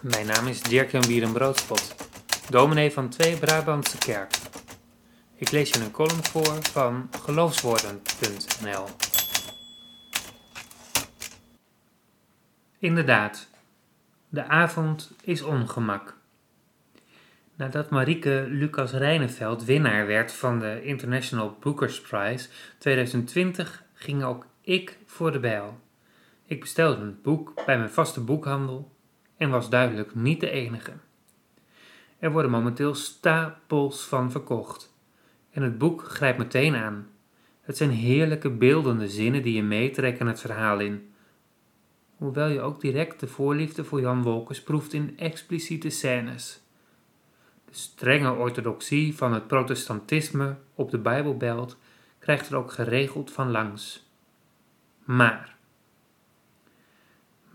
Mijn naam is Dirk-Jan Bierenbroodspot, dominee van Twee Brabantse Kerk. Ik lees je een column voor van geloofswoorden.nl. Inderdaad, de avond is ongemak. Nadat Marieke Lucas Rijneveld winnaar werd van de International Bookers Prize 2020, ging ook ik voor de bijl. Ik bestelde een boek bij mijn vaste boekhandel en was duidelijk niet de enige. Er worden momenteel stapels van verkocht. En het boek grijpt meteen aan. Het zijn heerlijke beeldende zinnen die je meetrekken het verhaal in. Hoewel je ook direct de voorliefde voor Jan Wolkers proeft in expliciete scènes. De strenge orthodoxie van het protestantisme op de Bijbelbelt krijgt er ook geregeld van langs. Maar.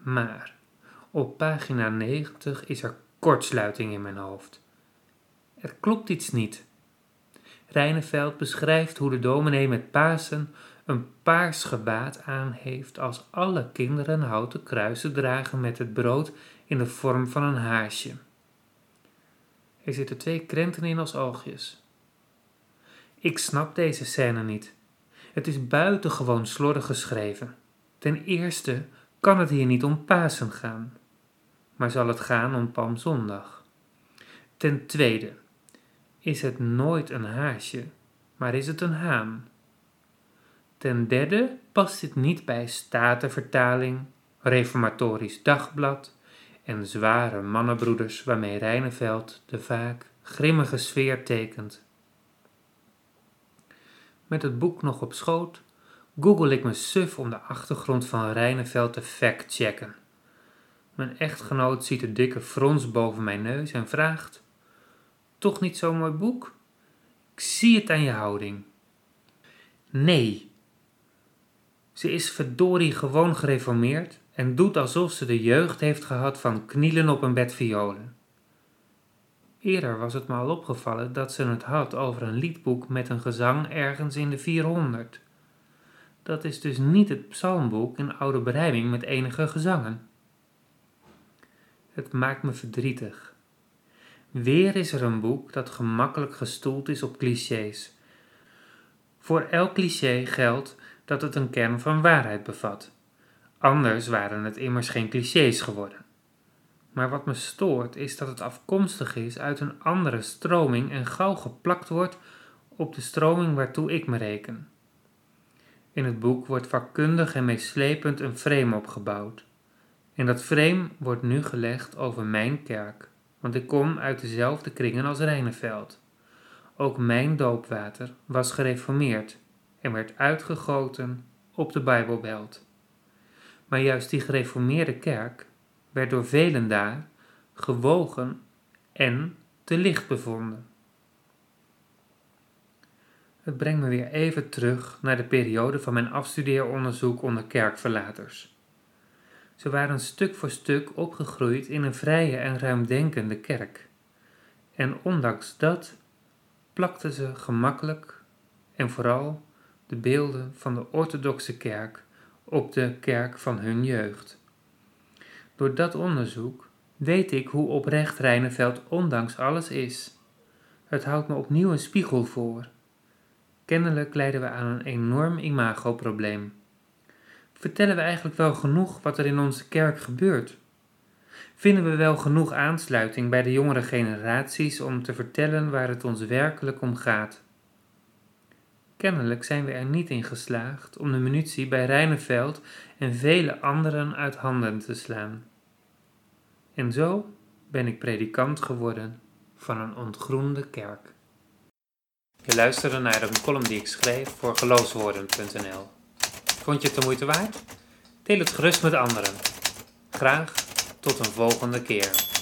Maar. Op pagina 90 is er kortsluiting in mijn hoofd. Er klopt iets niet. Reineveld beschrijft hoe de dominee met Pasen een paars gebaad aan heeft als alle kinderen houten kruisen dragen met het brood in de vorm van een haasje. Er zitten twee krenten in als oogjes. Ik snap deze scène niet. Het is buitengewoon slordig geschreven. Ten eerste kan het hier niet om Pasen gaan maar zal het gaan om Palmzondag. Ten tweede, is het nooit een haasje, maar is het een haan. Ten derde past dit niet bij Statenvertaling, Reformatorisch Dagblad en zware mannenbroeders waarmee Reineveld de vaak grimmige sfeer tekent. Met het boek nog op schoot, google ik me suf om de achtergrond van Reineveld te fact-checken. Mijn echtgenoot ziet de dikke frons boven mijn neus en vraagt: Toch niet zo'n mooi boek? Ik zie het aan je houding. Nee. Ze is verdorie gewoon gereformeerd en doet alsof ze de jeugd heeft gehad van knielen op een bed violen. Eerder was het me al opgevallen dat ze het had over een liedboek met een gezang ergens in de 400. Dat is dus niet het psalmboek in oude berijming met enige gezangen. Het maakt me verdrietig. Weer is er een boek dat gemakkelijk gestoeld is op clichés. Voor elk cliché geldt dat het een kern van waarheid bevat. Anders waren het immers geen clichés geworden. Maar wat me stoort is dat het afkomstig is uit een andere stroming en gauw geplakt wordt op de stroming waartoe ik me reken. In het boek wordt vakkundig en meeslepend een frame opgebouwd. En dat frame wordt nu gelegd over mijn kerk, want ik kom uit dezelfde kringen als Reineveld. Ook mijn doopwater was gereformeerd en werd uitgegoten op de Bijbelbelt. Maar juist die gereformeerde kerk werd door velen daar gewogen en te licht bevonden. Het brengt me weer even terug naar de periode van mijn afstudeeronderzoek onder kerkverlaters. Ze waren stuk voor stuk opgegroeid in een vrije en ruimdenkende kerk. En ondanks dat plakten ze gemakkelijk en vooral de beelden van de orthodoxe kerk op de kerk van hun jeugd. Door dat onderzoek weet ik hoe oprecht Reineveld ondanks alles is. Het houdt me opnieuw een spiegel voor. Kennelijk lijden we aan een enorm imagoprobleem. Vertellen we eigenlijk wel genoeg wat er in onze kerk gebeurt? Vinden we wel genoeg aansluiting bij de jongere generaties om te vertellen waar het ons werkelijk om gaat? Kennelijk zijn we er niet in geslaagd om de munitie bij Rijneveld en vele anderen uit handen te slaan. En zo ben ik predikant geworden van een ontgroende kerk. Je luisterde naar een column die ik schreef voor geloofswoorden.nl. Vond je het de moeite waard? Deel het gerust met anderen. Graag tot een volgende keer.